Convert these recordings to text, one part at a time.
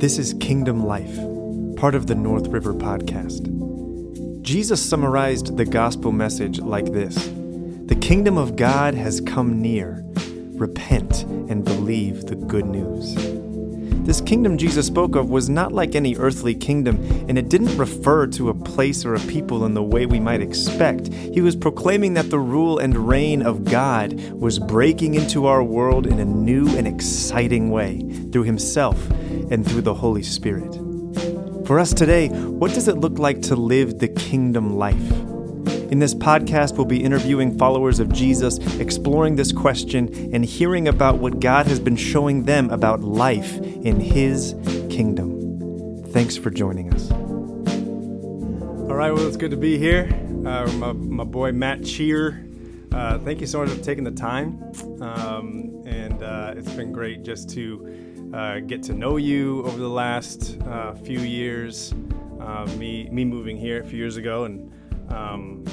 This is Kingdom Life, part of the North River podcast. Jesus summarized the gospel message like this The kingdom of God has come near. Repent and believe the good news. This kingdom Jesus spoke of was not like any earthly kingdom, and it didn't refer to a place or a people in the way we might expect. He was proclaiming that the rule and reign of God was breaking into our world in a new and exciting way through Himself and through the Holy Spirit. For us today, what does it look like to live the kingdom life? In this podcast, we'll be interviewing followers of Jesus, exploring this question, and hearing about what God has been showing them about life in His kingdom. Thanks for joining us. All right, well, it's good to be here. Uh, my, my boy Matt Tchir. Uh, thank you so much for taking the time. Um, and uh, it's been great just to uh, get to know you over the last uh, few years. Uh, me, me moving here a few years ago, and um,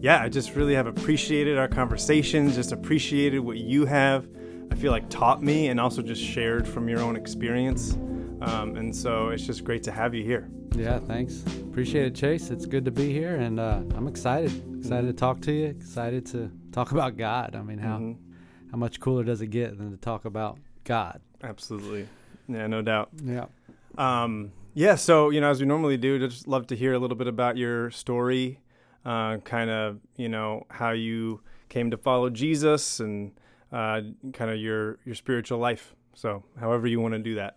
yeah, I just really have appreciated our conversations, just appreciated what you have, I feel like taught me and also just shared from your own experience. Um, and so it's just great to have you here. Yeah, thanks. Appreciate it, Chase. It's good to be here, and uh, I'm excited. Excited to talk to you. Excited to talk about God. I mean, how mm-hmm. how much cooler does it get than to talk about God? Absolutely. Yeah, no doubt. Yeah. Um, yeah. So you know, as we normally do, just love to hear a little bit about your story uh, kind of you know how you came to follow Jesus and uh, kind of your your spiritual life. So however you want to do that.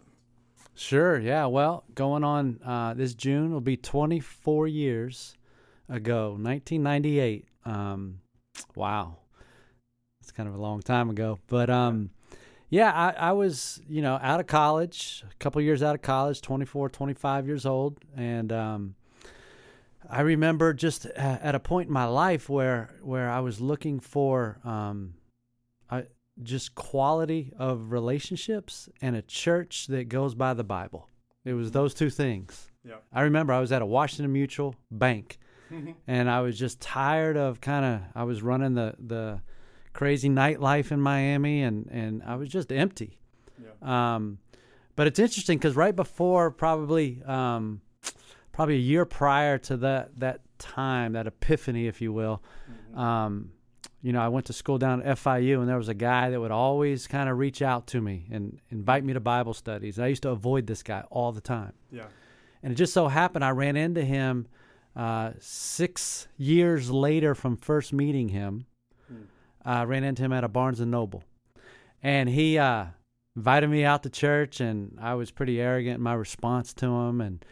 Sure. Yeah. Well, going on uh, this June will be 24 years ago, 1998. Um, wow, it's kind of a long time ago. But um, yeah, I, I was you know out of college, a couple years out of college, 24, 25 years old, and um, I remember just at a point in my life where where I was looking for um, I, just quality of relationships and a church that goes by the Bible. It was those two things. Yeah. I remember I was at a Washington Mutual bank, and I was just tired of kind of I was running the the crazy nightlife in Miami, and and I was just empty. Yeah. Um, but it's interesting because right before probably um, probably a year prior to that that time, that epiphany, if you will. Mm-hmm. Um, you know, I went to school down at FIU, and there was a guy that would always kind of reach out to me and invite me to Bible studies. I used to avoid this guy all the time. Yeah. And it just so happened I ran into him uh, six years later from first meeting him. I ran into him at a Barnes and Noble, and he uh, invited me out to church, and I was pretty arrogant in my response to him, and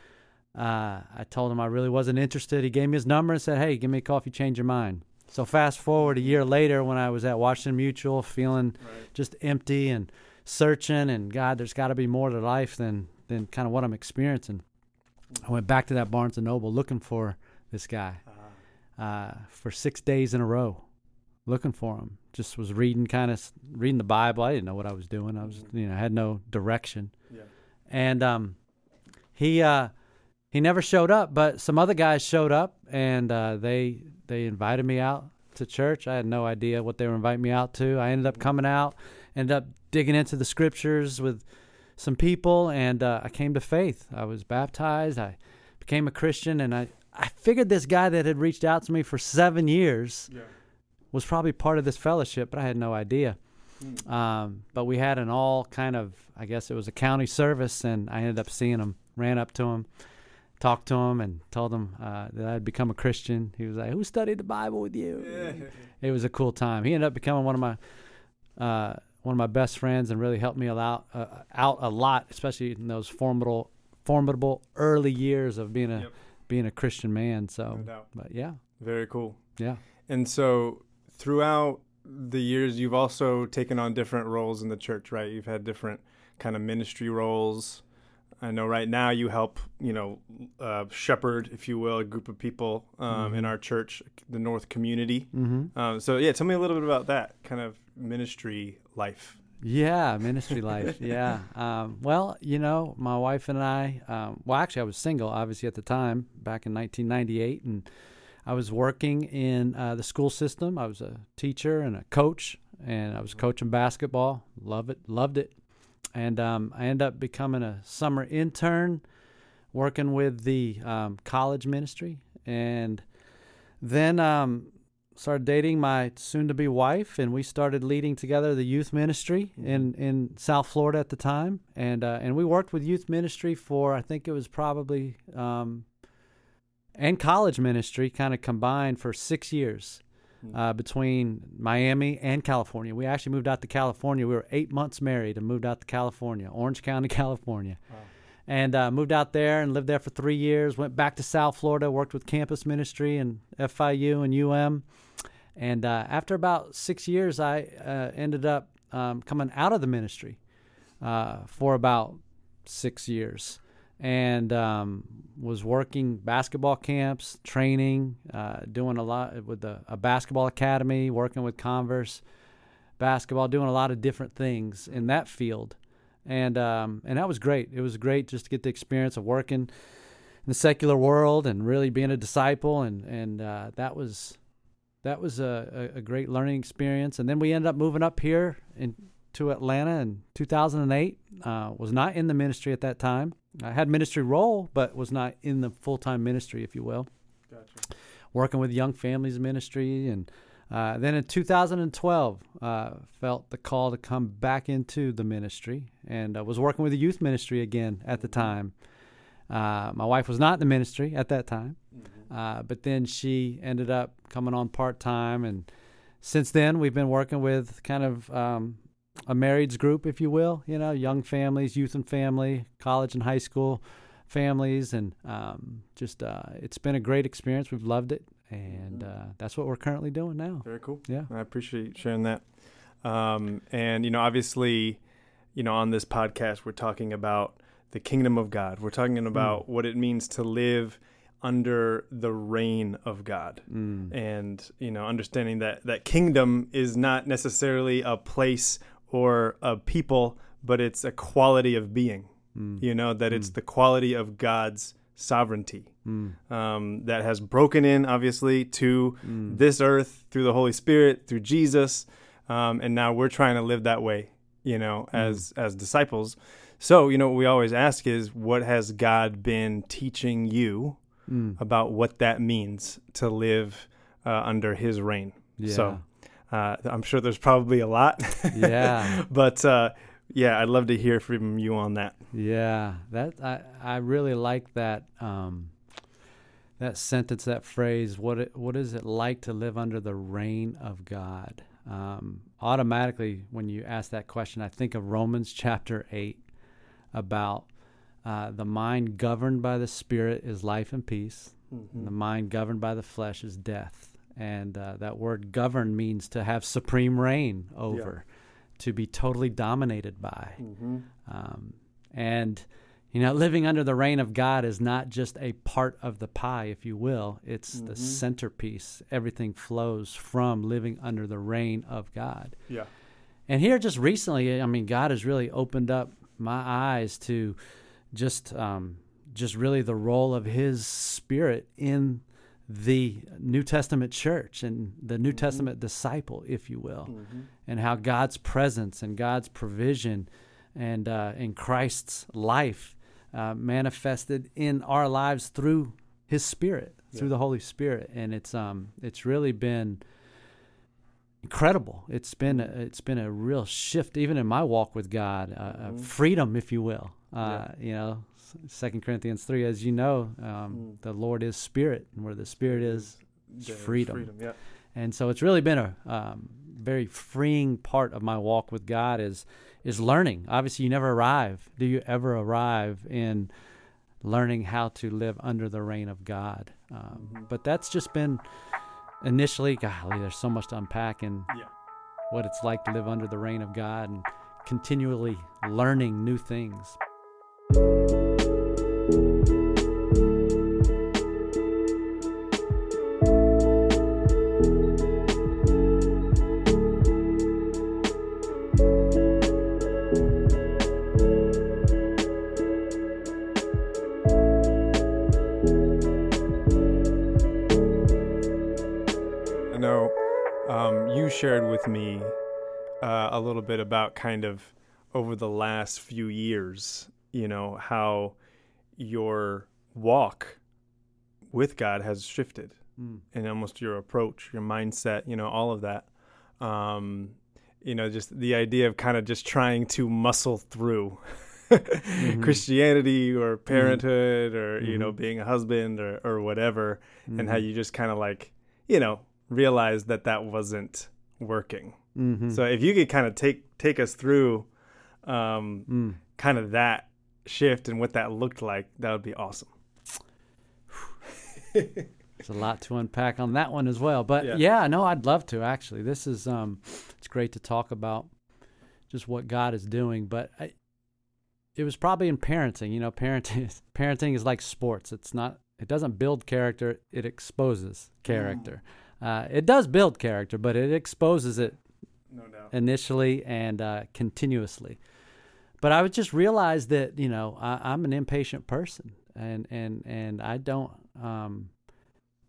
uh, I told him I really wasn't interested. He gave me his number and said, "Hey, give me a call if you change your mind." So fast forward a year later, when I was at Washington Mutual, feeling right. just empty and searching, and God, there's got to be more to life than than kind of what I'm experiencing. I went back to that Barnes and Noble looking for this guy uh-huh. uh, for six days in a row, looking for him. Just was reading, kind of reading the Bible. I didn't know what I was doing. I was, mm-hmm. you know, had no direction. Yeah. And um, he. Uh, he never showed up, but some other guys showed up and uh, they they invited me out to church. I had no idea what they were inviting me out to. I ended up coming out, ended up digging into the scriptures with some people, and uh, I came to faith. I was baptized. I became a Christian, and I I figured this guy that had reached out to me for seven years yeah. Was probably part of this fellowship, but I had no idea. Mm. Um, but we had an all kind of, I guess it was a county service, and I ended up seeing him, ran up to him, talked to him and told him uh, that I'd become a Christian. He was like, "Who studied the Bible with you?" Yeah. It was a cool time. He ended up becoming one of my uh, one of my best friends and really helped me out uh, out a lot, especially in those formidable formidable early years of being a yep. being a Christian man. So, no but yeah, very cool. Yeah, and so throughout the years, you've also taken on different roles in the church, right? You've had different kind of ministry roles. I know right now you help, you know, uh, shepherd, if you will, a group of people um, mm-hmm. in our church, the North community. Mm-hmm. Um, so, yeah, tell me a little bit about that kind of ministry life. Yeah, ministry life. Yeah. Um, well, you know, my wife and I, um, well, actually, I was single, obviously, at the time, back in 1998. And I was working in uh, the school system. I was a teacher and a coach, and I was mm-hmm. coaching basketball. Love it, loved it. and um, I ended up becoming a summer intern, working with the um, college ministry, and then um, started dating my soon-to-be wife, and we started leading together the youth ministry in in South Florida at the time, and uh, and we worked with youth ministry for I think it was probably um, and college ministry kind of combined for six years uh, between Miami and California. We actually moved out to California. We were eight months married and moved out to California, Orange County, California. And uh, moved out there and lived there for three years. Went back to South Florida, worked with campus ministry and FIU and UM. And uh, after about six years, I uh, ended up um, coming out of the ministry uh, for about six years and um, was working basketball camps, training, uh, doing a lot with a basketball academy, working with Converse basketball, doing a lot of different things in that field, and um, and that was great. It was great just to get the experience of working in the secular world and really being a disciple, and and uh, that was that was a, a great learning experience. And then we ended up moving up here in to Atlanta in 2008. Uh, was not in the ministry at that time. I had ministry role, but was not in the full time ministry, if you will. Gotcha. Working with young families ministry, and uh, then in 2012, uh, felt the call to come back into the ministry, and I was working with the youth ministry again at the time. Uh, my wife was not in the ministry at that time, uh, but then she ended up coming on part time, and since then we've been working with kind of um, a marrieds group, if you will, you know, young families, youth and family, college and high school families, and um, just uh, it's been a great experience. We've loved it, and uh, that's what we're currently doing now. Very cool. Yeah. I appreciate sharing that. Um, and you know, obviously, you know, on this podcast, we're talking about the kingdom of God. We're talking about what it means to live under the reign of God, Mm. and you know, understanding that that kingdom is not necessarily a place or a people, but it's a quality of being. Mm. You know, that it's the quality of God's sovereignty Mm. um, that has broken in, obviously, to Mm. this earth through the Holy Spirit, through Jesus, um, and now we're trying to live that way, you know, as as disciples. So, you know, what we always ask is, what has God been teaching you Mm. about what that means to live uh, under His reign? Yeah. So, uh, I'm sure there's probably a lot. Yeah. but uh, yeah, I'd love to hear from you on that. Yeah, that I I really like that um, that sentence, that phrase. What it, what is it like to live under the reign of God? Um, automatically, when you ask that question, I think of Romans chapter eight about uh, the mind governed by the Spirit is life and peace, and the mind governed by the flesh is death. And uh, that word "govern" means to have supreme reign over, to be totally dominated by. Mm-hmm. Um, and, you know, living under the reign of God is not just a part of the pie, if you will, it's the Mhm. centerpiece. Everything flows from living under the reign of God. Yeah. And here, just recently, I mean, God has really opened up my eyes to just, um, just really the role of His Spirit in the New Testament church and the New Mhm. Testament disciple, if you will Mm-hmm. and how God's presence and God's provision and uh, in Christ's life uh, manifested in our lives through His Spirit, through Yeah. the Holy Spirit, and it's um it's really been incredible. It's been a, it's been a real shift, even in my walk with God, uh, uh, Mhm. freedom, if you will. Uh, You know, Second Corinthians three, as you know, um, Mm. the Lord is Spirit, and where the Spirit is, It's There is freedom. Freedom. Yeah. and so it's really been a um, very freeing part of my walk with God is is learning. Obviously, you never arrive. Do you ever arrive in learning how to live under the reign of God? Um, Mhm. But that's just been initially. Golly, there's so much to unpack in Yeah. what it's like to live under the reign of God and continually learning new things. Shared with me uh, a little bit about kind of over the last few years, you know, how your walk with God has shifted Mm. and almost your approach, your mindset, you know, all of that. Um, you know, just the idea of kind of just trying to muscle through Mhm. Christianity or parenthood or, you know, Mhm. being a husband or, or whatever, and how Mhm. you just kind of like, you know, realize that that wasn't working. Mhm. So if you could kind of take take us through um, Mm. kind of that shift and what that looked like, that would be awesome. There's a lot to unpack on that one as well. But Yeah. yeah, no, I'd love to actually. This is um it's great to talk about just what God is doing, but I, it was probably in parenting, you know, parenting parenting is like sports. It's not it doesn't build character, it exposes character. Uh, it does build character, but it exposes it No doubt. initially and uh, continuously. But I would just realize that you know I, I'm an impatient person, and and and I don't um,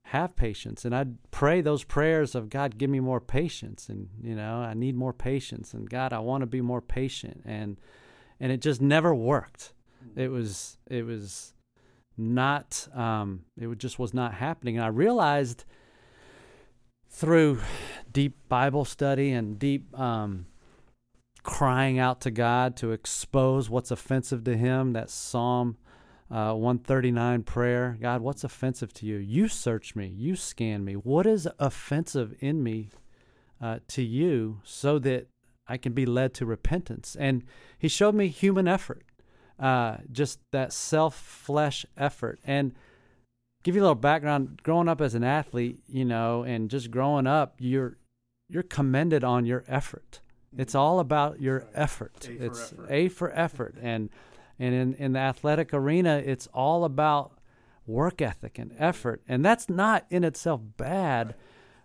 have patience, and I'd pray those prayers of God, give me more patience, and you know I need more patience, and God, I want to be more patient, and and it just never worked. It was it was not um, it just was not happening, and I realized through deep Bible study and deep um, crying out to God to expose what's offensive to Him. That Psalm uh, 139 prayer God, what's offensive to you? You search me, you scan me. What is offensive in me uh, to you so that I can be led to repentance? And He showed me human effort, uh, just that self flesh effort. And give you a little background growing up as an athlete you know and just growing up you're you're commended on your effort it's all about your effort. A it's effort. a for effort. And and in in the athletic arena it's all about work ethic and effort. And that's not in itself bad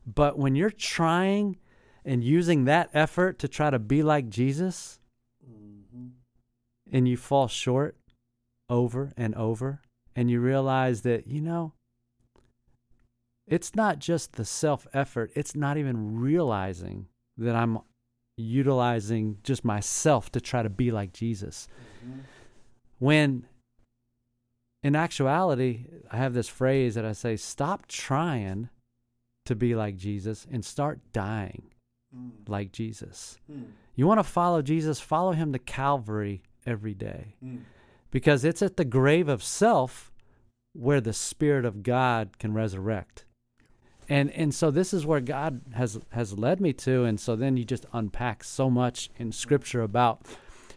but when you're trying and using that effort to try to be like Jesus mm-hmm. and you fall short over and over and you realize that you know it's not just the self effort it's not even realizing that i'm utilizing just myself to try to be like jesus. When in actuality i have this phrase that i say stop trying to be like jesus and start dying mm. like jesus. Mm. You want to follow jesus follow him to calvary every day. Mm. Because it's at the grave of self where the spirit of God can resurrect. And and so this is where God has has led me to and so then you just unpack so much in scripture about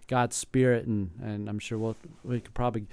God's spirit and and I'm sure we'll we could probably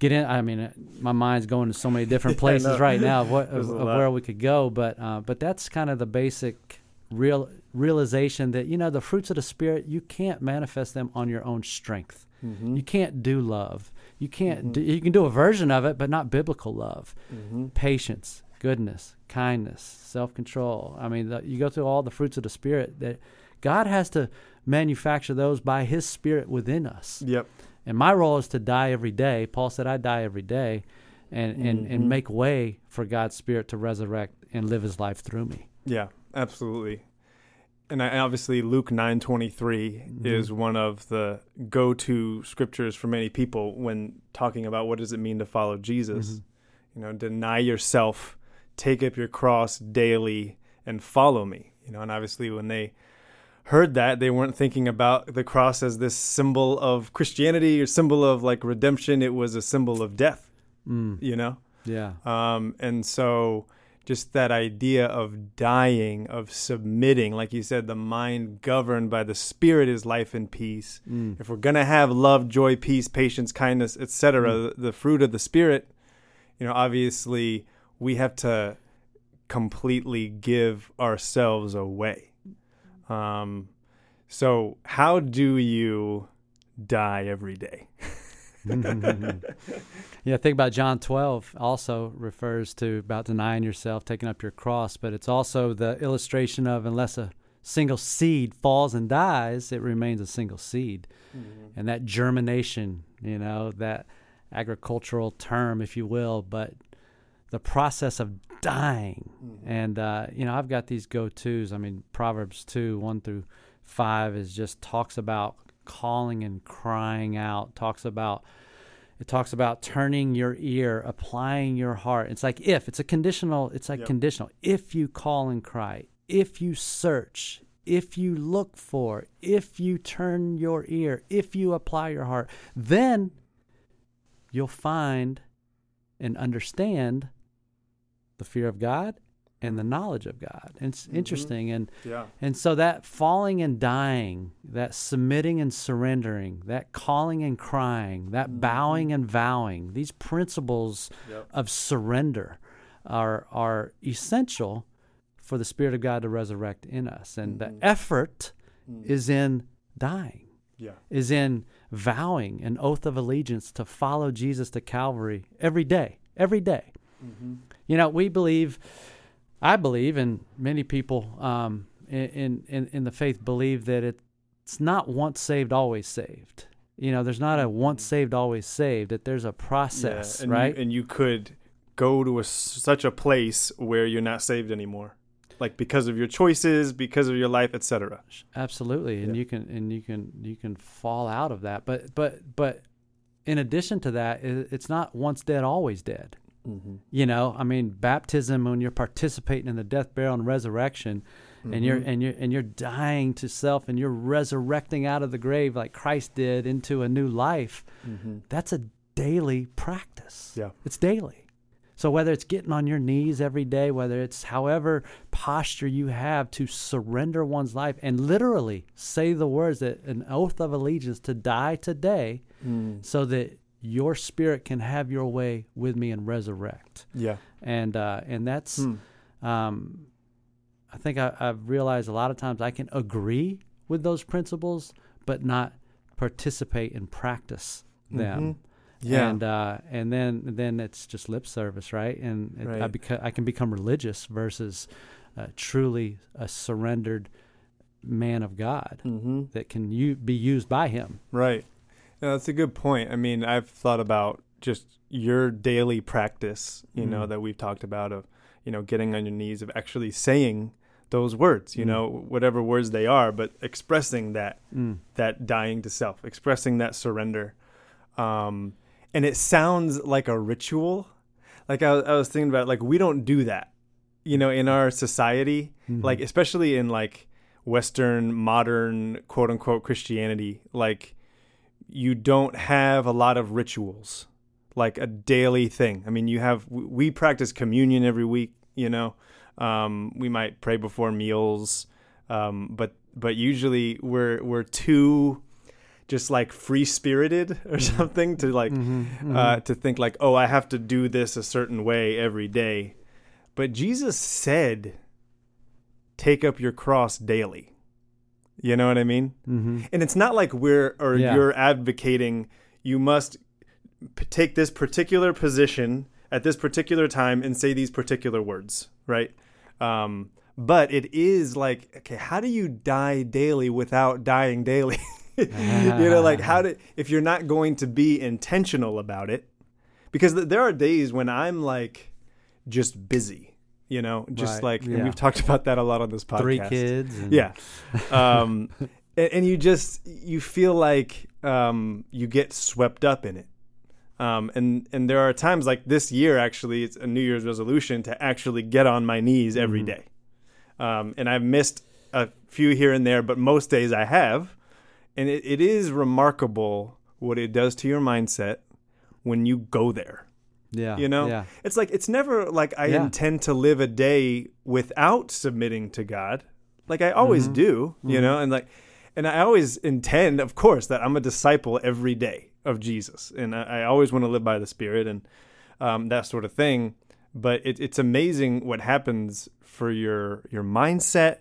get in I mean uh, my mind's going to so many different Yeah, places no. right now of, what, of, of where we could go but uh, but that's kind of the basic real realization that you know the fruits of the spirit you can't manifest them on your own strength Mm-hmm. you can't do love. You can't. Mhm. Do, you can do a version of it, but not biblical love. Mm-hmm. Patience, goodness, kindness, self-control. I mean, the, you go through all the fruits of the spirit that God has to manufacture those by His Spirit within us. Yep. And my role is to die every day. Paul said, "I die every day," and and Mhm. and make way for God's Spirit to resurrect and live His life through me. Yeah, absolutely. And I, obviously, Luke nine twenty three Mhm. is one of the go to scriptures for many people when talking about what does it mean to follow Jesus. Mhm. You know, deny yourself, take up your cross daily, and follow me. You know, and obviously, when they heard that, they weren't thinking about the cross as this symbol of Christianity or symbol of like redemption. It was a symbol of death. Mm, You know. yeah. Um, and so just that idea of dying, of submitting, like you said, the mind governed by the spirit is life and peace. Mm. If we're gonna have love, joy, peace, patience, kindness, etc., the, the fruit of the spirit, you know, obviously we have to completely give ourselves away. Um, so how do you die every day? yeah, think about John 12 also refers to about denying yourself, taking up your cross, but it's also the illustration of unless a single seed falls and dies, it remains a single seed. And that germination, you know, that agricultural term, if you will, but the process of dying. And, uh, you know, I've got these go tos. I mean, Proverbs 2 1 through 5 is just talks about calling and crying out. Talks about it talks about turning your ear, applying your heart. It's like if it's a conditional. It's like Yep. conditional. If you call and cry, if you search, if you look for, if you turn your ear, if you apply your heart, then you'll find and understand the fear of God and the knowledge of God. And it's mm-hmm. interesting and Yeah. and so that falling and dying, that submitting and surrendering, that calling and crying, that mm-hmm. bowing and vowing, these principles Yep. of surrender are are essential for the Spirit of God to resurrect in us. And the mm-hmm. effort is in dying, Yeah. is in vowing an oath of allegiance to follow Jesus to Calvary every day, every day. You know, we believe, I believe, and many people um, in, in in the faith believe that it's not once saved, always saved. You know, there's not a once saved, always saved. That there's a process, yeah. and right? You, and you could go to a, such a place where you're not saved anymore, like because of your choices, because of your life, etc. Absolutely, and Yeah. you can and you can you can fall out of that. But but but in addition to that, it's not once dead, always dead. Mm-hmm. You know, I mean, baptism when you're participating in the death, burial, and resurrection, and you're mm-hmm. and you're and you're dying to self, and you're resurrecting out of the grave like Christ did into a new life. Mm-hmm. That's a daily practice. Yeah. it's daily. So whether it's getting on your knees every day, whether it's however posture you have to surrender one's life and literally say the words that an oath of allegiance to die today, mm. so that your spirit can have your way with me and resurrect. Yeah. And uh, and that's, um, I think I, I've realized a lot of times I can agree with those principles, but not participate and practice them. Yeah. And uh, and then then it's just lip service, right? And it, I Right. beca- I can become religious versus uh, truly a surrendered man of God mm-hmm. that can u- be used by Him. Right. Yeah, that's a good point. I mean, I've thought about just your daily practice, you know, Mm. that we've talked about of, you know, getting on your knees, of actually saying those words, you Mm. know, whatever words they are, but expressing that Mm. that dying to self, expressing that surrender. Um, and it sounds like a ritual. Like I, was- I was thinking about, like we don't do that, you know, in our society, Mhm. like especially in like Western modern quote unquote Christianity. Like you don't have a lot of rituals, like a daily thing. I mean, you have we- practice communion every week. You know, um, we might pray before meals, um, but but usually we're we're too just like free spirited or something to like Mhm, uh, mhm. to think like oh I have to do this a certain way every day, but Jesus said, "Take up your cross daily." You know what I mean? Mhm. And it's not like we're or Yeah. you're advocating you must p- take this particular position at this particular time and say these particular words, right? Um, but it is like, okay, how do you die daily without dying daily? you know, like how do if you're not going to be intentional about it? Because th- there are days when I'm like just busy, you know, just Right, like and yeah. we've talked about that a lot on this podcast. Three kids. And Yeah. Um, and, and you just you feel like um, you get swept up in it. Um, and and there are times like this year actually it's a New Year's resolution to actually get on my knees every Mhm. day. Um, and I've missed a few here and there, but most days I have. And it, it is remarkable what it does to your mindset when you go there. Yeah. You know? Yeah. It's like it's never like I Yeah. intend to live a day without submitting to God. Like I always Mhm. do, you Mhm. know, and like and I always intend, of course, that I'm a disciple every day of Jesus, and I, I always want to live by the Spirit and um, that sort of thing. But it, it's amazing what happens for your your mindset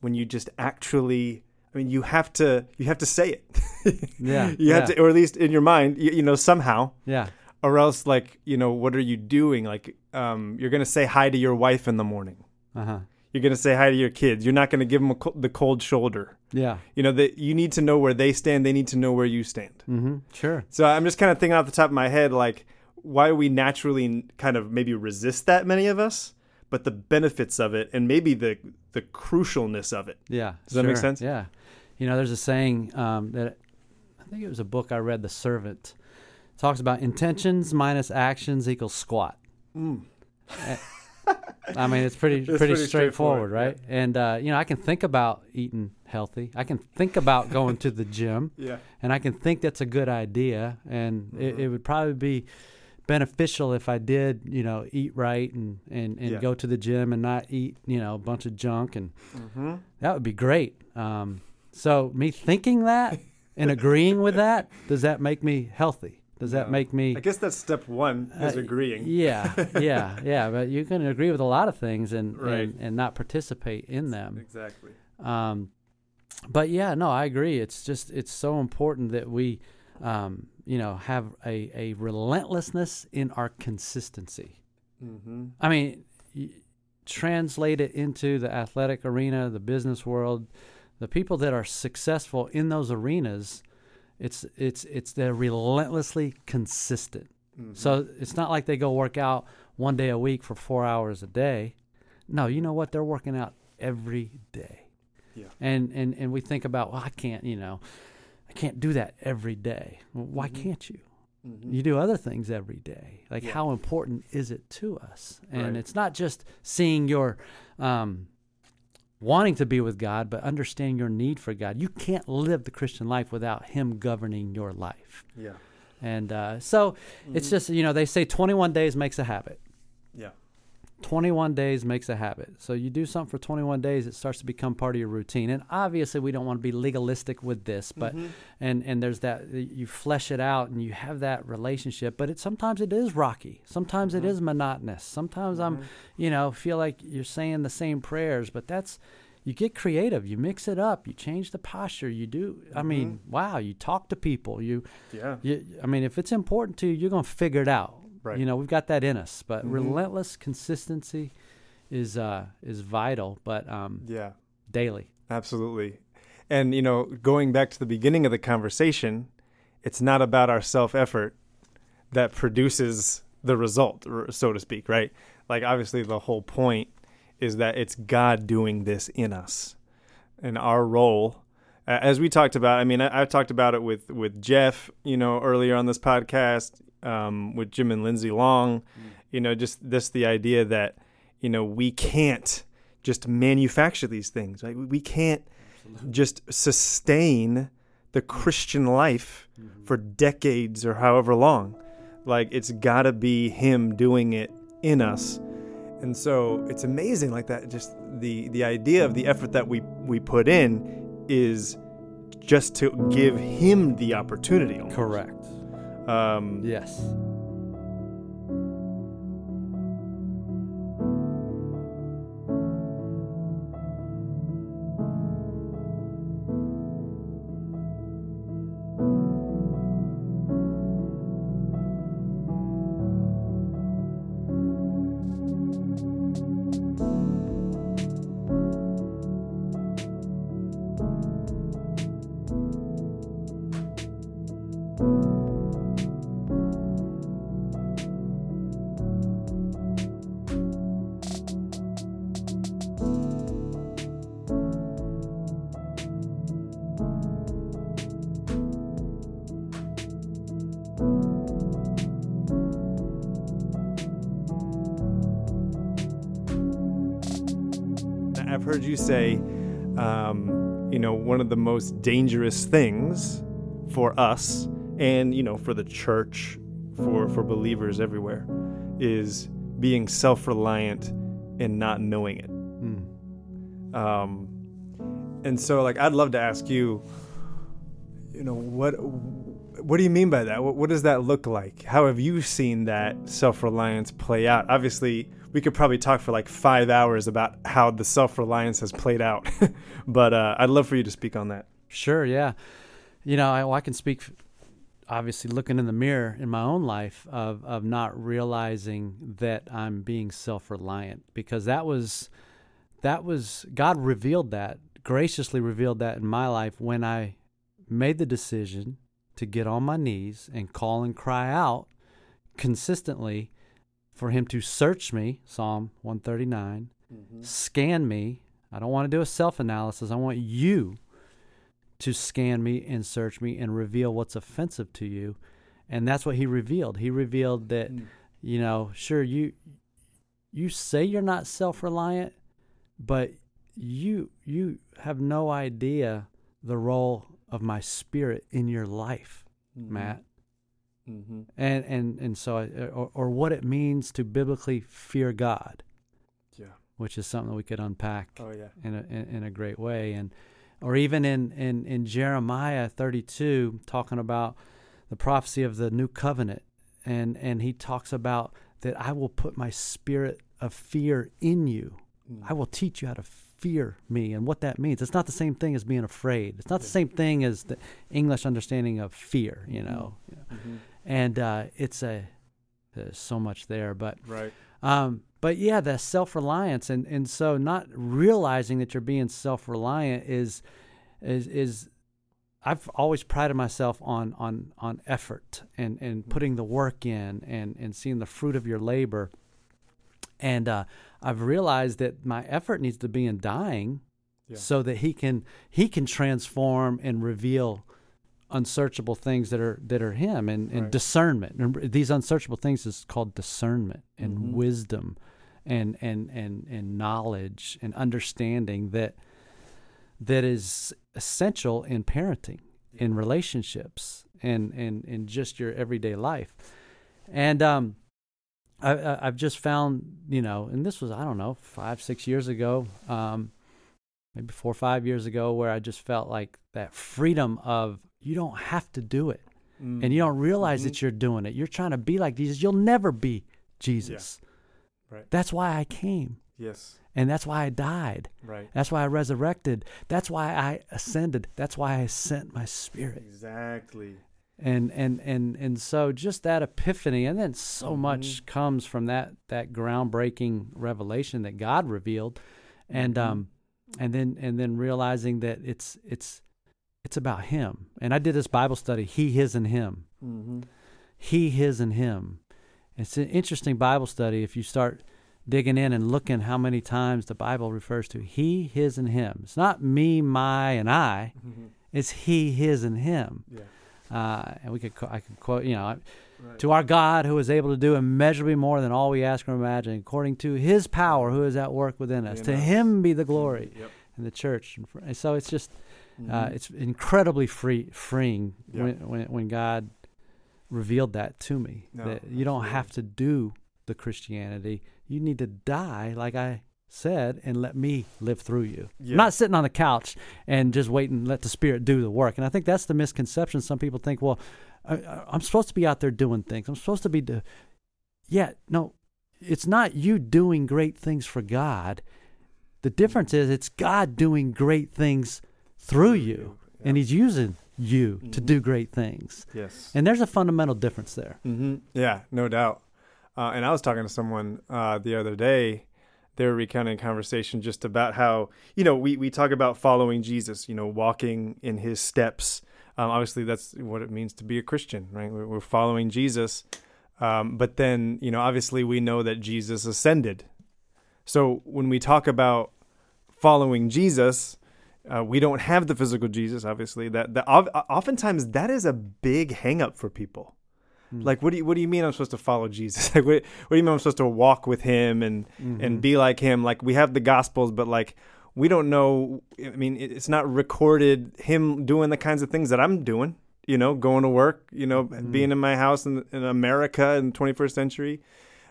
when you just actually. I mean, you have to you have to say it. Yeah, you have yeah. to, or at least in your mind, you, you know, somehow Yeah. Or else like you know what are you doing like um you're gonna say hi to your wife in the morning Uh huh. you're gonna say hi to your kids you're not gonna give them a co- the cold shoulder Yeah. you know that you need to know where they stand they need to know where you stand Mm-hmm. Sure. so i'm just kind of thinking off the top of my head like why we naturally kind of maybe resist that many of us but the benefits of it and maybe the the crucialness of it Yeah. Does that make sense? Yeah. You know, there's a saying um, that I think it was a book I read, The Servant. It talks about intentions minus actions equals squat. Mm. I mean, it's pretty It's pretty, pretty straightforward, straightforward, right? And uh, you know, I can think about eating healthy. I can think about going to the gym, Yeah. and I can think that's a good idea. And it, Mhm. it would probably be beneficial if I did, you know, eat right and and, and Yeah. go to the gym and not eat, you know, a bunch of junk, and Mm-hmm. that would be great. Um, so me thinking that and agreeing with that, does that make me healthy? Does that No. make me I guess that's step one is uh, agreeing. Yeah, yeah, yeah. But you can agree with a lot of things and Right. and, and not participate in them. Exactly. Um, but yeah, no, I agree. It's just it's so important that we, um, you know, have a a relentlessness in our consistency. Mm-hmm. I mean, y- translate it into the athletic arena, the business world, the people that are successful in those arenas. It's it's it's they're relentlessly consistent. Mm-hmm. So it's not like they go work out one day a week for four hours a day. No, you know what? They're working out every day. Yeah. And and and we think about, well, I can't, you know, I can't do that every day. Well, why Mhm. can't you? Mhm. You do other things every day. Like Yeah. how important is it to us? And Right. it's not just seeing your um wanting to be with God, but understanding your need for God. You can't live the Christian life without him governing your life. yeah. And uh, so it's Mhm. just, you know, they say 21 days makes a habit. Yeah. 21 days makes a habit. So you do something for 21 days, it starts to become part of your routine. And obviously, we don't want to be legalistic with this, but Mhm. and and there's that you flesh it out and you have that relationship. But it sometimes it is rocky. Sometimes it Mhm. is monotonous. Sometimes I'm, Mhm. you know, feel like you're saying the same prayers. But that's you get creative. You mix it up. You change the posture. You do. I mean, wow. You talk to people. You yeah. you, I mean, if it's important to you, you're going to figure it out. Right. You know, we've got that in us. But Mhm. relentless consistency is uh, is vital, but um, Yeah. daily. Absolutely. And, you know, going back to the beginning of the conversation, it's not about our self effort that produces the result, so to speak, right? Like, obviously, the whole point is that it's God doing this in us. And our role, as we talked about, I mean, I, I've talked about it with, with Jeff, you know, earlier on this podcast, um, with Jim and Lindsay Long, mm. you know, just this the idea that, you know, we can't just manufacture these things. Like we can't just sustain the mm. Christian life mm-hmm. for decades or however long. Like it's got to be him doing it in us. And so it's amazing like that just the the idea of the effort that we we put in is just to give him the opportunity. almost. Correct. Um, Yes. Heard you say, um, you know, one of the most dangerous things for us and, you know, for the church, for, for believers everywhere, is being self reliant and not knowing it. Mm. Um, and so, like, I'd love to ask you, you know, what what do you mean by that? What, what does that look like? How have you seen that self reliance play out? Obviously, we could probably talk for like five hours about how the self reliance has played out, but uh, I'd love for you to speak on that. Sure. Yeah. You know, I, well, I can speak. Obviously, looking in the mirror in my own life of of not realizing that I'm being self reliant because that was that was God revealed that graciously revealed that in my life when I made the decision to get on my knees and call and cry out consistently for him to search me Psalm 139 scan me I don't want to do a self analysis I want you to scan me and search me and reveal what's offensive to you. And that's what he revealed. He revealed that, Mm. you know, sure you you say you're not self-reliant, but you you have no idea the role of my spirit in your life, Matt. Mm-hmm. And and and so I, or, or what it means to biblically fear God, Yeah. which is something that we could unpack Oh yeah. in a in, in a great way and or even in, in, in Jeremiah 32 talking about the prophecy of the new covenant and and he talks about that I will put my spirit of fear in you. Mm. I will teach you how to fear me and what that means. It's not the same thing as being afraid. It's not the same thing as the English understanding of fear, you know. Mhm. And uh, it's a there's so much there, but Right. um, but yeah, the self reliance and, and so not realizing that you're being self reliant is is is I've always prided myself on on on effort and, and putting the work in and, and seeing the fruit of your labor. And uh, I've realized that my effort needs to be in dying Yeah. so that he can he can transform and reveal unsearchable things that are that are him and, and Right. discernment. Remember, these unsearchable things is called discernment and Mhm. wisdom and, and and and knowledge and understanding that that is essential in parenting, in relationships, and and in just your everyday life. And um, I, I, I've just found, you know, and this was I don't know five six years ago, um, maybe four or five years ago, where I just felt like that freedom of you don't have to do it, and you don't realize Mhm. that you're doing it. You're trying to be like Jesus. You'll never be Jesus. Right. That's why I came, Yes. and that's why I died. Right. That's why I resurrected. That's why I ascended. That's why I sent my spirit. Exactly. And and and and so just that epiphany and then so much Mhm. comes from that that groundbreaking revelation that God revealed and Mhm. um and then and then realizing that it's it's it's about him. And I did this Bible study, he, his and him. Mm-hmm. He, his and him. It's an interesting Bible study if you start digging in and looking how many times the Bible refers to he, his, and him. It's not me, my, and I. Mm-hmm. It's he, his, and him. Yeah. Uh, and we could, I could quote, you know, Right. to our God who is able to do immeasurably more than all we ask or imagine, according to His power who is at work within us. To. Him be the glory Yep. in the church. And so it's just, uh, Mhm. it's incredibly free, freeing Yeah. when, when when God revealed that to me. No, that you don't have to do the Christianity. You need to die, like I said, and let me live through you. Yeah. Not sitting on the couch and just waiting, let the Spirit do the work. And I think that's the misconception. Some people think, well, I, I'm supposed to be out there doing things. I'm supposed to be. Do- yeah, no, it's not you doing great things for God. The difference is it's God doing great things through you, and He's using you to Mhm. do great things. Yes. And there's a fundamental difference there. Mm-hmm. Yeah, no doubt. Uh, and I was talking to someone uh, the other day. They were recounting a conversation just about how you know we we talk about following Jesus, you know, walking in His steps. Um, obviously, that's what it means to be a Christian, right? We're, we're following Jesus. Um, but then, you know, obviously, we know that Jesus ascended. So when we talk about following Jesus, uh, we don't have the physical Jesus. Obviously, that that oftentimes that is a big hangup for people. Mm. Like, what do you what do you mean I'm supposed to follow Jesus? Like, what, what do you mean I'm supposed to walk with Him and Mhm. and be like Him? Like, we have the Gospels, but like, we don't know. I mean, it's not recorded Him doing the kinds of things that I'm doing. You know, going to work. You know, Mhm. being in my house in, in America in the 21st century.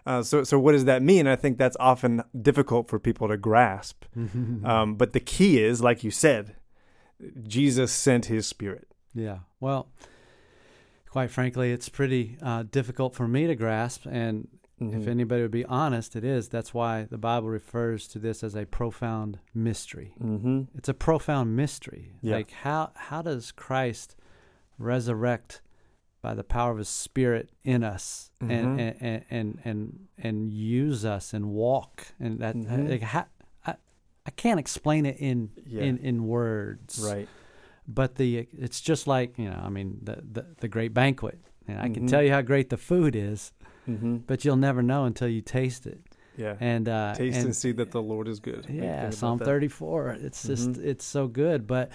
Uh, so, so what does that mean? I think that's often difficult for people to grasp. Um, but the key is, like you said, Jesus sent His Spirit. Yeah. Well, quite frankly, it's pretty uh, difficult for me to grasp. And if Mhm. anybody would be honest, it is. That's why the Bible refers to this as a profound mystery. Mm-hmm. It's a profound mystery. Yeah. Like how how does Christ resurrect by the power of His Spirit in us Mhm. and, and, and and and use us and walk and that Mhm. like, I I can't explain it in Yeah. in in words Right. but the it's just like you know i mean the the, the great banquet and i can Mhm. tell you how great the food is Mm-hmm. but you'll never know until you taste it Yeah. and uh Taste and, and, see that the Lord is good. Yeah psalm 34 it's just Mhm. it's so good but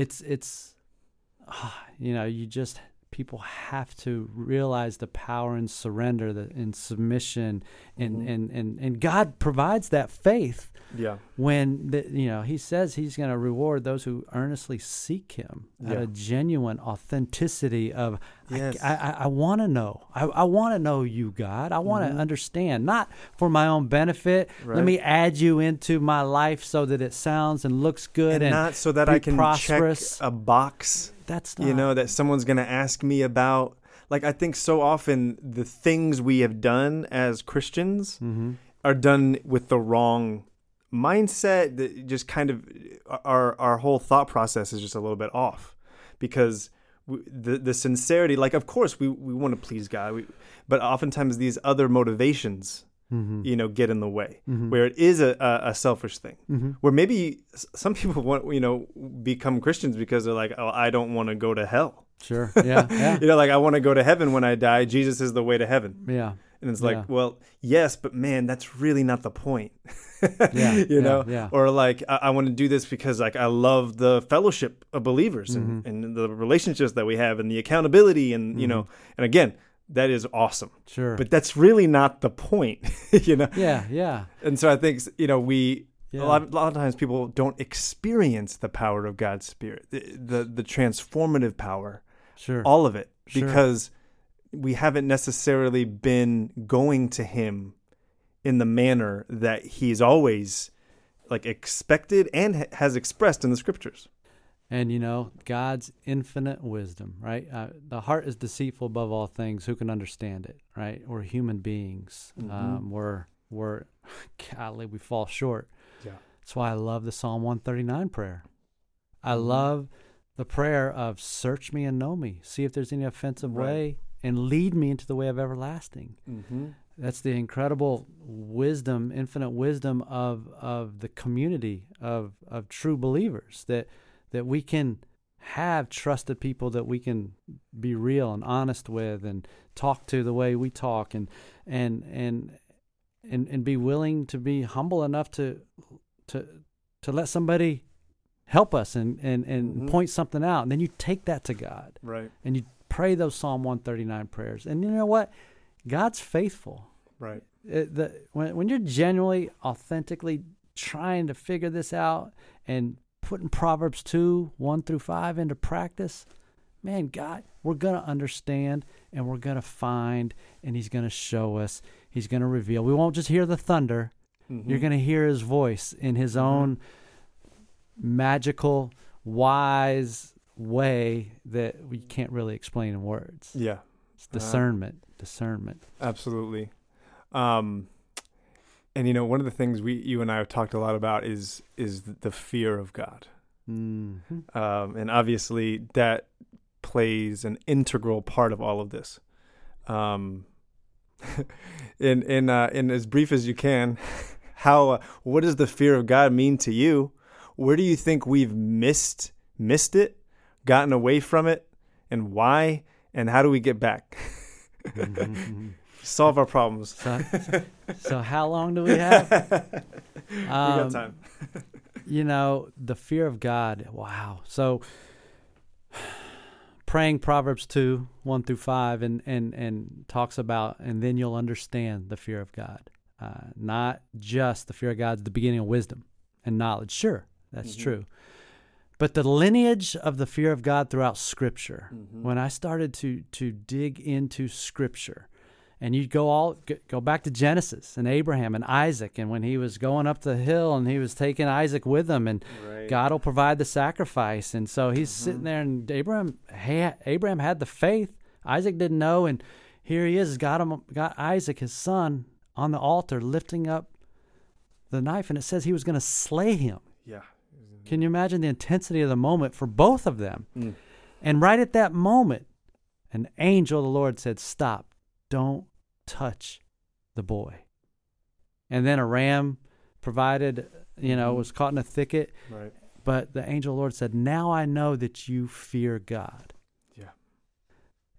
it's it's ah, you know you just people have to realize the power and surrender the in submission and, Mhm. and and and god provides that faith Yeah. when the, you know he says he's going to reward those who earnestly seek him out Yeah. of genuine authenticity of Yes. I, I, I want to know I, I want to know you God I want to Mhm. understand not for my own benefit Right. let me add you into my life so that it sounds and looks good and, and, not so that I can prosperous. check a box, that's not you know, that someone's going to ask me about. Like, I think so often the things we have done as Christians hmm are done with the wrong mindset. That just kind of our our whole thought process is just a little bit off because the the sincerity. Like, of course, we we want to please God, we, but oftentimes these other motivations, hmm you know, get in the way. Mhm. Where it is a, a, a selfish thing. hmm where maybe some people want you know become Christians because they're like, oh, I don't want to go to hell. sure yeah yeah you know, like I want to go to heaven when I die. Jesus is the way to heaven, yeah and it's Yeah. like, well, yes, but man, that's really not the point. Yeah, you know, yeah. or like I, I want to do this because like I love the fellowship of believers and, Mhm. and the relationships that we have and the accountability and you know, Mm-hmm. and again, that is awesome, sure but that's really not the point. you know, yeah yeah and so I think you know we yeah a lot, a lot of times people don't experience the power of God's Spirit, the the, the transformative power, sure all of it, Sure. because we haven't necessarily been going to Him in the manner that He's always like expected and ha- has expressed in the Scriptures. And you know, God's infinite wisdom, right? Uh, the heart is deceitful above all things. Who can understand it, right? We're human beings. Mhm. Um, we're, we're, golly, we fall short. Yeah. That's why I love the Psalm 139 prayer. I Mhm. love the prayer of search me and know me, see if there's any offensive Right. way, and lead me into the way of everlasting. Mm-hmm. That's the incredible wisdom, infinite wisdom of of the community of of true believers that that we can have trusted people that we can be real and honest with and talk to the way we talk and and and and, and be willing to be humble enough to to to let somebody help us and and, and Mhm. point something out and then you take that to God Right. and you pray those Psalm 139 prayers and you know what God's faithful Right. it, the, when, when you're genuinely, authentically trying to figure this out and putting Proverbs 2, 1 through 5 into practice, man, God, we're going to understand and we're going to find and He's going to show us. He's going to reveal. We won't just hear the thunder, Mhm. you're going to hear His voice in His Mhm. own magical, wise way that we can't really explain in words. Yeah. It's Uh, discernment. Discernment. Absolutely. Um, and you know, one of the things we, you and I have talked a lot about is is the fear of God. hmm um, and obviously that plays an integral part of all of this. Um, in in uh, in as brief as you can, how uh, what does the fear of God mean to you? Where do you think we've missed missed it, gotten away from it, and why? And how do we get back? Mhm. Solve our problems. So, so how long do we have? we Um, got time. You know, the fear of God. Wow. So praying Proverbs 2, 1 through 5, and, and, and talks about, and then you'll understand the fear of God. Uh, not just the fear of God's the beginning of wisdom and knowledge. Sure, that's Mhm. true. But the lineage of the fear of God throughout Scripture, Mhm. when I started to to dig into Scripture, and you go all go back to Genesis and Abraham and Isaac, and when he was going up the hill and he was taking Isaac with him, and Right. God will provide the sacrifice, and so he's Mhm. sitting there, and Abraham ha- Abraham had the faith, Isaac didn't know, and here he is, got him, got Isaac his son on the altar, lifting up the knife, and it says he was going to slay him. Yeah. Can you imagine the intensity of the moment for both of them? Mm. And right at that moment, an angel of the Lord said, Stop, don't touch the boy. And then a ram provided, you know, Mhm. was caught in a thicket. Right. But the angel of the Lord said, Now I know that you fear God. Yeah.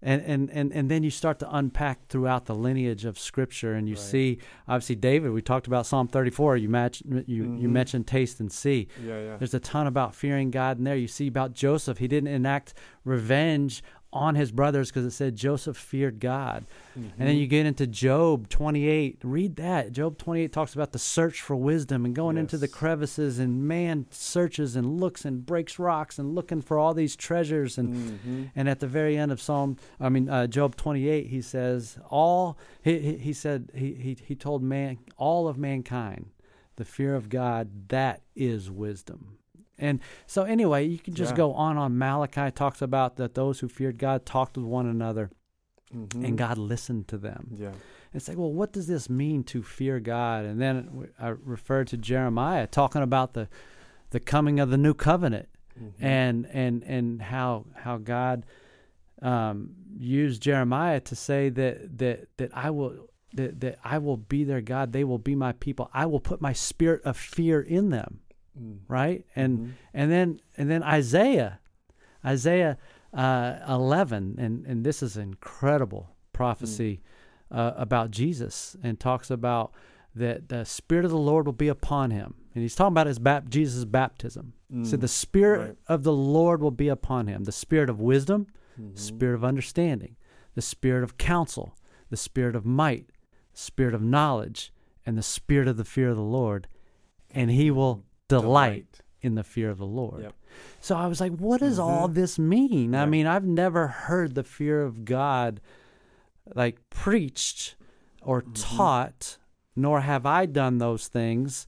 and and and and then you start to unpack throughout the lineage of scripture and you Right. see obviously david we talked about psalm 34 you match you you Mhm. mentioned taste and see Yeah, yeah. there's a ton about fearing god in there you see about joseph he didn't enact revenge on his brothers because it said joseph feared god and Mm-hmm. then you get into Job 28. Read that. Job 28 talks about the search for wisdom and going into the crevices, and man searches and looks and breaks rocks and looking for all these treasures. And Mm-hmm. and at the very end of Psalm, I mean uh, Job 28, he says all he he, he said he, he he told man all of mankind the fear of God that is wisdom. And so anyway, you can just Yeah. go on on Malachi talks about that those who feared God talked with one another Mm-hmm. and God listened to them. Yeah. It's like, well, what does this mean to fear God? And then I referred to Jeremiah talking about the the coming of the new covenant Mm-hmm. and and and how how God um, used Jeremiah to say that that that I will that, that I will be their God, they will be my people. I will put my spirit of fear in them, Mm. right? And Mhm. and then and then Isaiah, Isaiah uh, eleven, and and this is an incredible prophecy uh, about Jesus, and talks about that the spirit of the Lord will be upon him, and he's talking about his bap- Jesus' baptism. So Mm. the spirit right. of the Lord will be upon him, the spirit of wisdom, Mhm. the spirit of understanding, the spirit of counsel, the spirit of might, the spirit of knowledge, and the spirit of the fear of the Lord, and he will delight in the fear of the Lord. Yep. So I was like, what does all Mhm. this mean? I mean, I've never heard the fear of God like preached or Mhm. taught, nor have I done those things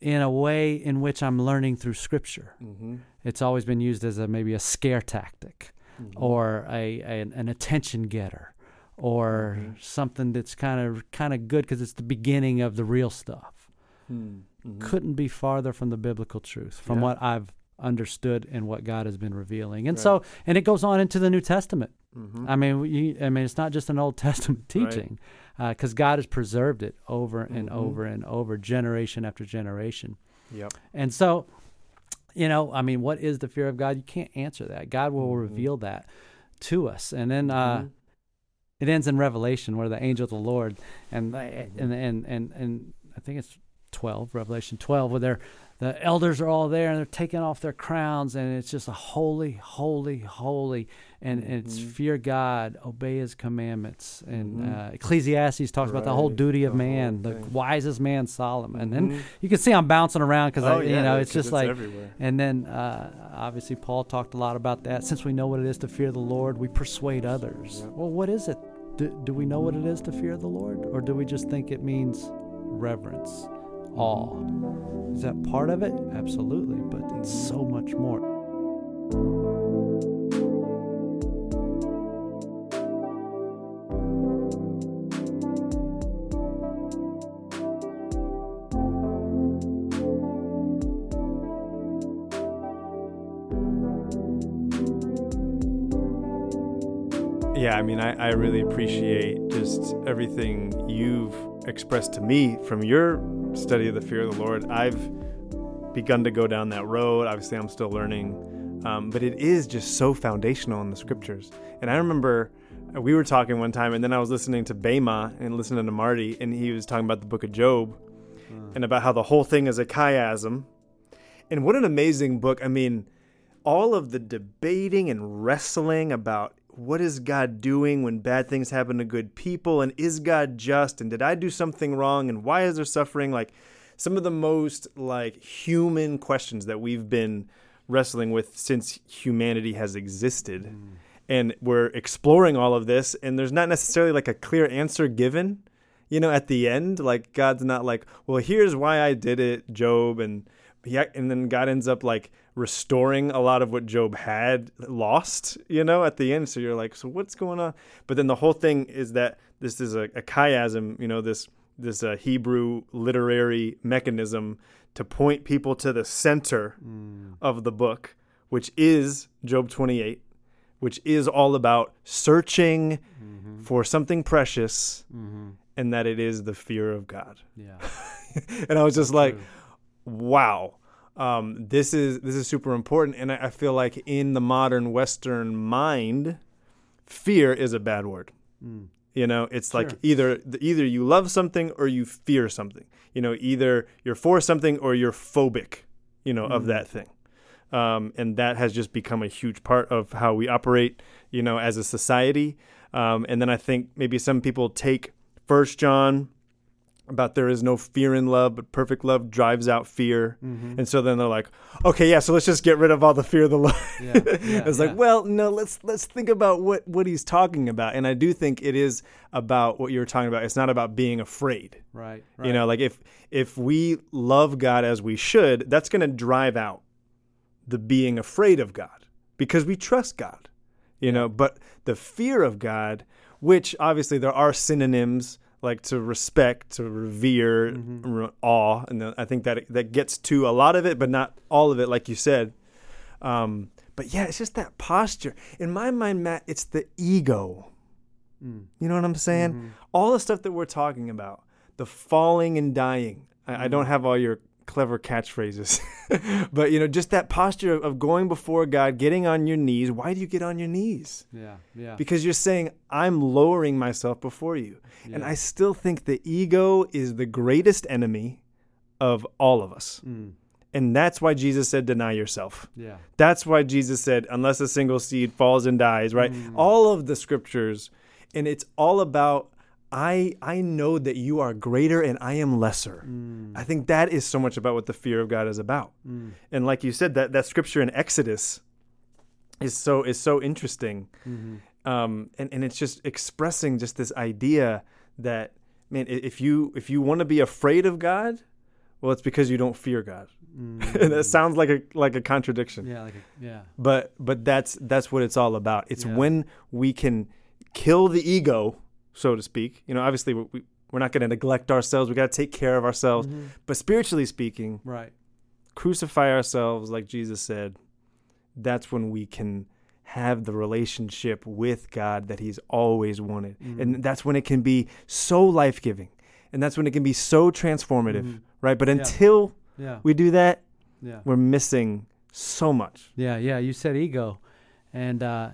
in a way in which I'm learning through scripture. Mm-hmm. It's always been used as a maybe a scare tactic Mm-hmm. or a, a an attention getter or Mhm. something that's kind of kind of good because it's the beginning of the real stuff. Mm-hmm. Couldn't be farther from the biblical truth, from Yeah. what I've understood and what God has been revealing. And Right. so, and it goes on into the New Testament. Mm-hmm. I mean, you, I mean, it's not just an Old Testament teaching, because God has preserved it over and Mhm. over and over, generation after generation. Yep. And so, you know, I mean, what is the fear of God? You can't answer that. God will Mhm. reveal that to us. And then uh, Mhm. it ends in Revelation, where the angel of the Lord, and Mhm. and and and and I think it's twelve, Revelation twelve, where they're the elders are all there and they're taking off their crowns, and it's just a holy, holy, holy, and, and it's Mhm. fear God, obey His commandments, and Mhm. uh, Ecclesiastes talks about the whole duty of the man, the wisest man Solomon, and Mhm. you can see I'm bouncing around because Oh, I, you know, it's it's just like everywhere. and then uh, obviously Paul talked a lot about that. Since we know what it is to fear the Lord, we persuade others. Yeah. Well, what is it? Do, do we know what it is to fear the Lord, or do we just think it means reverence, awe? Is that part of it? Absolutely, but it's so much more. Yeah, I mean, I, I really appreciate just everything you've expressed to me from your study of the fear of the Lord. I've begun to go down that road. Obviously, I'm still learning, um, but it is just so foundational in the scriptures. And I remember uh, we were talking one time, and then I was listening to Bema and listening to Marty, and he was talking about the book of Job and about how the whole thing is a chiasm. And what an amazing book. I mean, all of the debating and wrestling about what is God doing when bad things happen to good people? And is God just? And did I do something wrong? And why is there suffering? Like some of the most like human questions that we've been wrestling with since humanity has existed. Mm. And we're exploring all of this and there's not necessarily like a clear answer given you know at the end. Like God's not like well here's why I did it Job and yeah, and then God ends up like restoring a lot of what Job had lost, you know, at the end. So you're like, so what's going on? But then the whole thing is that this is a, a chiasm, you know, this this uh, Hebrew literary mechanism to point people to the center mm. of the book, which is Job 28, which is all about searching mm-hmm. for something precious, mm-hmm. and that it is the fear of God. Yeah. and I was just like, wow um, this is this is super important and I, I feel like in the modern western mind fear is a bad word. Mm. You know, it's like either either you love something or you fear something. You know, either you're for something or you're phobic. You know, of Mhm. that thing, um, and that has just become a huge part of how we operate. You know, as a society. Um, and then I think maybe some people take First John about there is no fear in love, but perfect love drives out fear. Mhm. And so then they're like, okay, yeah, so let's just get rid of all the fear of the love. Yeah, yeah, it's yeah. like, well, no, let's let's think about what what he's talking about. And I do think it is about what you were talking about. It's not about being afraid. Right, right. You know, like if if we love God as we should, that's going to drive out the being afraid of God because we trust God. You know, but the fear of God, which obviously there are synonyms like to respect, to revere, Mhm. r- awe, and then I think that that gets to a lot of it, but not all of it, like you said. Um, but yeah, it's just that posture. In my mind, Matt, it's the ego. Mm. You know what I'm saying? Mhm. All the stuff that we're talking about, the falling and dying. I, I don't have all your clever catchphrases, but you know, just that posture of, of going before God, getting on your knees. Why do you get on your knees? Yeah, yeah. Because you're saying, I'm lowering myself before you. And. I still think the ego is the greatest enemy of all of us. Mm. And that's why Jesus said, deny yourself. Yeah. That's why Jesus said, unless a single seed falls and dies, right? Mm. All of the scriptures, and it's all about I I know that you are greater and I am lesser. Mm. I think that is so much about what the fear of God is about. Mm. And like you said, that that scripture in Exodus is so is so interesting. Mhm. Um, and, and it's just expressing just this idea that man, if you if you want to be afraid of God, well, it's because you don't fear God. Mm. that sounds like a like a contradiction Yeah, like a, yeah. but but that's that's what it's all about it's Yeah. when we can kill the ego so to speak you know obviously we, we- we're not going to neglect ourselves we got to take care of ourselves Mhm. but spiritually speaking Right. crucify ourselves like jesus said that's when we can have the relationship with god that he's always wanted Mhm. and that's when it can be so life-giving and that's when it can be so transformative Mhm. right but Yeah. until Yeah. we do that Yeah. we're missing so much Yeah, yeah. You said ego, and uh,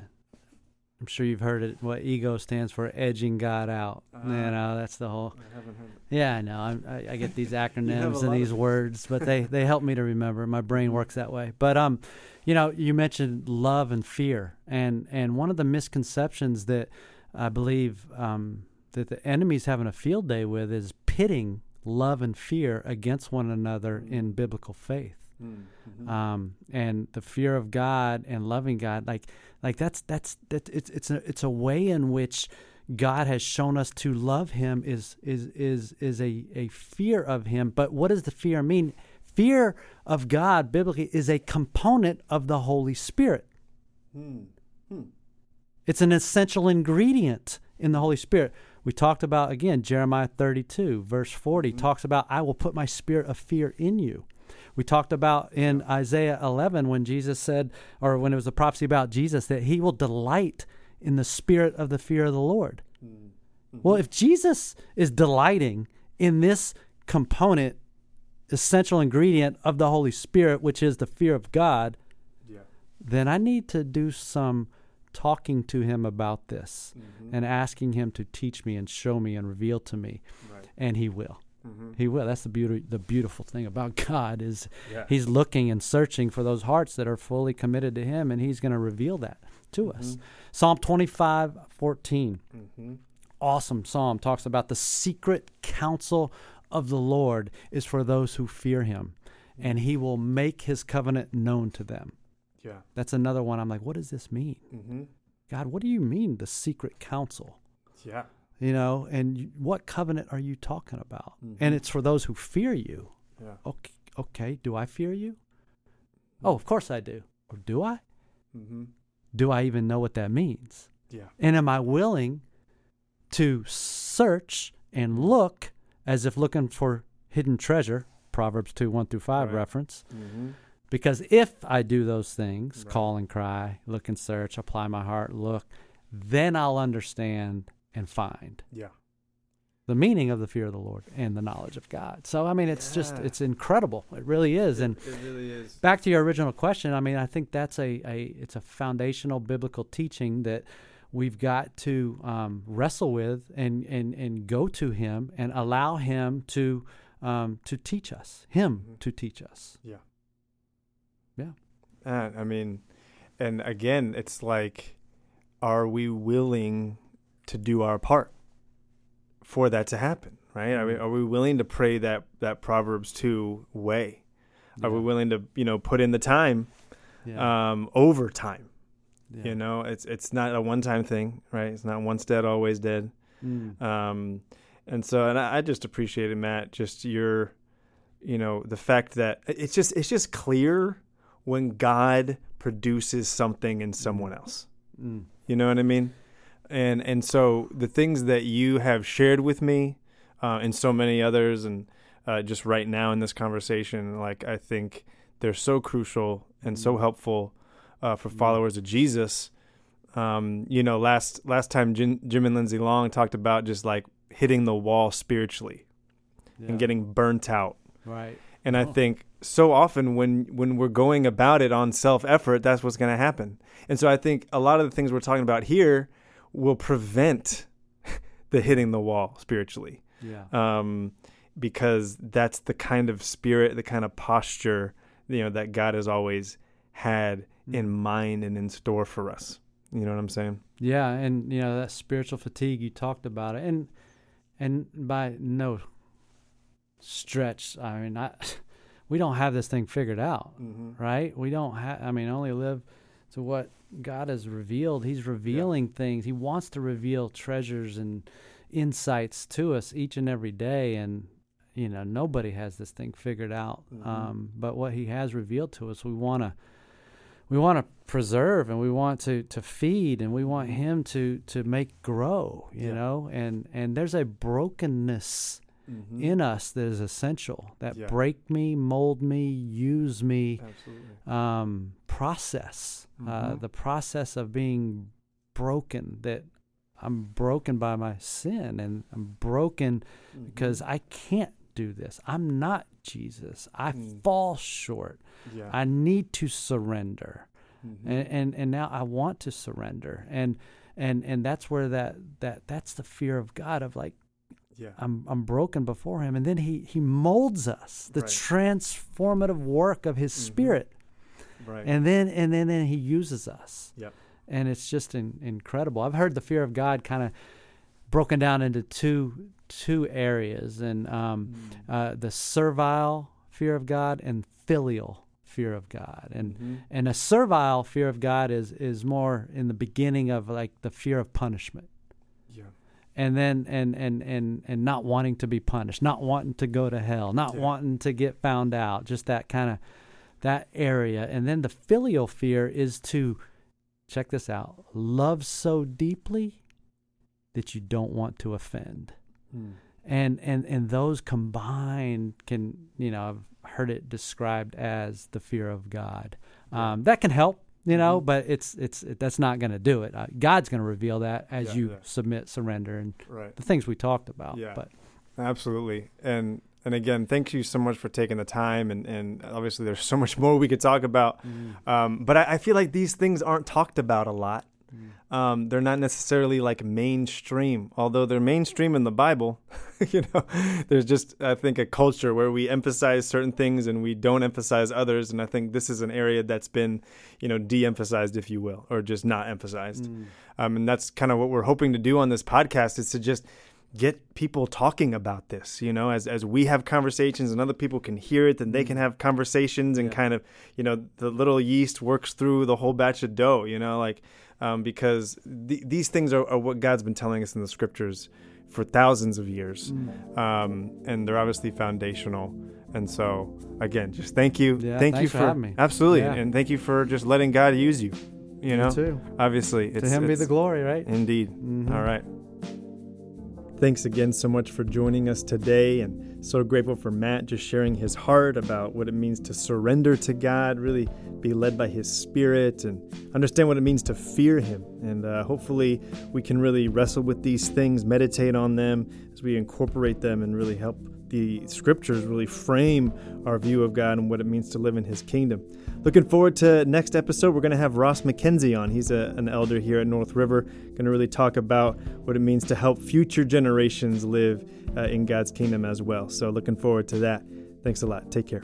I'm sure you've heard it. What ego stands for, edging God out. you Ah. know, that's the whole. i haven't heard Yeah, I know. I, I get these acronyms and these words, but they they help me to remember. My brain works that way. But um, you know, you mentioned love and fear, and and one of the misconceptions that I believe um that the enemy's having a field day with is pitting love and fear against one another in biblical faith Mm-hmm. um, and the fear of God and loving God, like like that's that's that it's it's a it's a way in which God has shown us to love Him is is is is a a fear of Him. But what does the fear mean? Fear of God biblically is a component of the Holy Spirit. Hmm. Hmm. It's an essential ingredient in the Holy Spirit. We talked about again Jeremiah 32 verse 40 hmm. talks about I will put my spirit of fear in you. We talked about in Isaiah 11 when Jesus said or when it was a prophecy about Jesus that he will delight in the spirit of the fear of the Lord. Mm-hmm. Well, if Jesus is delighting in this component essential ingredient of the Holy Spirit which is the fear of God, Yeah. then I need to do some talking to him about this mm-hmm. and asking him to teach me and show me and reveal to me Right. and he will Mm-hmm. he will that's the beauty the beautiful thing about god is Yeah. he's looking and searching for those hearts that are fully committed to him and he's going to reveal that to us psalm 25 14 Mm-hmm. awesome psalm talks about the secret counsel of the lord is for those who fear him and he will make his covenant known to them Yeah. that's another one i'm like what does this mean Mm-hmm. God, what do you mean the secret counsel? Yeah. You know, and you- what covenant are you talking about? Mhm. And it's for those who fear you. Yeah. Okay, okay, do I fear you? Oh, of course I do. Or do I? Mm-hmm. Do I even know what that means? Yeah. And am I willing to search and look as if looking for hidden treasure? Proverbs 2 1 through 5 Right. reference. Mm-hmm. Because if I do those things, Right. call and cry, look and search, apply my heart, look, then I'll understand and find Yeah. the meaning of the fear of the Lord and the knowledge of God. So I mean it's just it's incredible. It really is. And it really is. back to your original question, I mean I think that's a, a it's a foundational biblical teaching that we've got to um, wrestle with and, and, and go to him and allow him to um, to teach us, him Mhm. to teach us. Yeah. Yeah. Uh, I mean, and again, it's like, are we willing to do our part for that to happen? Right? Are we Mhm. are we willing to pray that that Proverbs two way? Are we willing to you know put in the time, Yeah. um, over time? yeah. You know, it's it's not a one time thing, right? It's not once dead, always dead. Mm. Um, and so, and I, I just appreciated Matt, just your, you know, the fact that it's just it's just clear when God produces something in someone else. Mm. You know what I mean? And and so the things that you have shared with me, uh, and so many others, and uh, just right now in this conversation, like I think they're so crucial and so Mm. helpful uh, for Mm. followers of Jesus. Um, you know, last last time Jim, Jim and Lindsay Long talked about just like hitting the wall spiritually Yeah. and getting burnt out. right. And I Oh. think so often when when we're going about it on self effort, that's what's going to happen. And so I think a lot of the things we're talking about here will prevent the hitting the wall spiritually, Yeah. um, because that's the kind of spirit, the kind of posture, you know, that God has always had in Mm. mind and in store for us. You know what I'm saying? Yeah, and you know that spiritual fatigue you talked about it, and and by no stretch, I mean, I, we don't have this thing figured out, Mm-hmm. right? We don't have. I mean, only live to what God has revealed. He's revealing things. He wants to reveal treasures and insights to us each and every day, and you know nobody has this thing figured out. Mhm. Um, but what He has revealed to us, we want to we want to preserve and we want to to feed and we want him to to make grow you Yeah. know and and there's a brokenness Mm-hmm. in us that is essential that Yeah. break me mold me use me Absolutely. um process uh Mhm. the process of being broken that i'm broken by my sin and i'm broken because i can't do this i'm not jesus i Mm. fall short yeah. I need to surrender, Mhm. and, and and now I want to surrender, and and and that's where that that that's the fear of God of like yeah. I'm I'm broken before Him, and then He He molds us, the Right. transformative work of His Mhm. Spirit, right. and then and then then He uses us, Yep. and it's just in, incredible. I've heard the fear of God kind of broken down into two two areas, and um, Mm. uh, the servile fear of God and filial fear of God, and Mhm. and a servile fear of God is is more in the beginning of like the fear of punishment, yeah. and then and and and and not wanting to be punished, not wanting to go to hell, not Yeah. wanting to get found out, just that kind of that area, and then the filial fear is to check this out: love so deeply that you don't want to offend Mm. and and and those combined can you know I've heard it described as the fear of God. Um, that can help, you know, Mhm. but it's it's it, that's not going to do it. Uh, God's going to reveal that as Yeah, you yeah. submit, surrender, and Right. the things we talked about. Yeah. But Absolutely. And and again, thank you so much for taking the time. And and obviously, there's so much more we could talk about. Um, but I, I feel like these things aren't talked about a lot. Um, they're not necessarily like mainstream, although they're mainstream in the Bible. you know, there's just I think a culture where we emphasize certain things and we don't emphasize others. And I think this is an area that's been, you know, de-emphasized, if you will, or just not emphasized. Mm. Um, and that's kind of what we're hoping to do on this podcast is to just get people talking about this, you know, as, as we have conversations and other people can hear it, then they can Mm. have conversations and Yeah. kind of, you know, the little yeast works through the whole batch of dough, you know, like, um, because th- these things are, are what God's been telling us in the scriptures for thousands of years. Mm. Um, and they're obviously foundational. And so, again, just thank you. Yeah, thank you for, for having me. absolutely. Yeah. And thank you for just letting God use you, you know, too. obviously To it's, Him be the glory, right? Indeed. Mhm. All right. Thanks again so much for joining us today, and so grateful for Matt just sharing his heart about what it means to surrender to God, really be led by His Spirit, and understand what it means to fear Him. And uh, hopefully, we can really wrestle with these things, meditate on them as we incorporate them, and really help the scriptures really frame our view of God and what it means to live in His kingdom. Looking forward to next episode. We're going to have Ross McKenzie on. He's a, an elder here at North River. Going to really talk about what it means to help future generations live uh, in God's kingdom as well. So looking forward to that. Thanks a lot. Take care.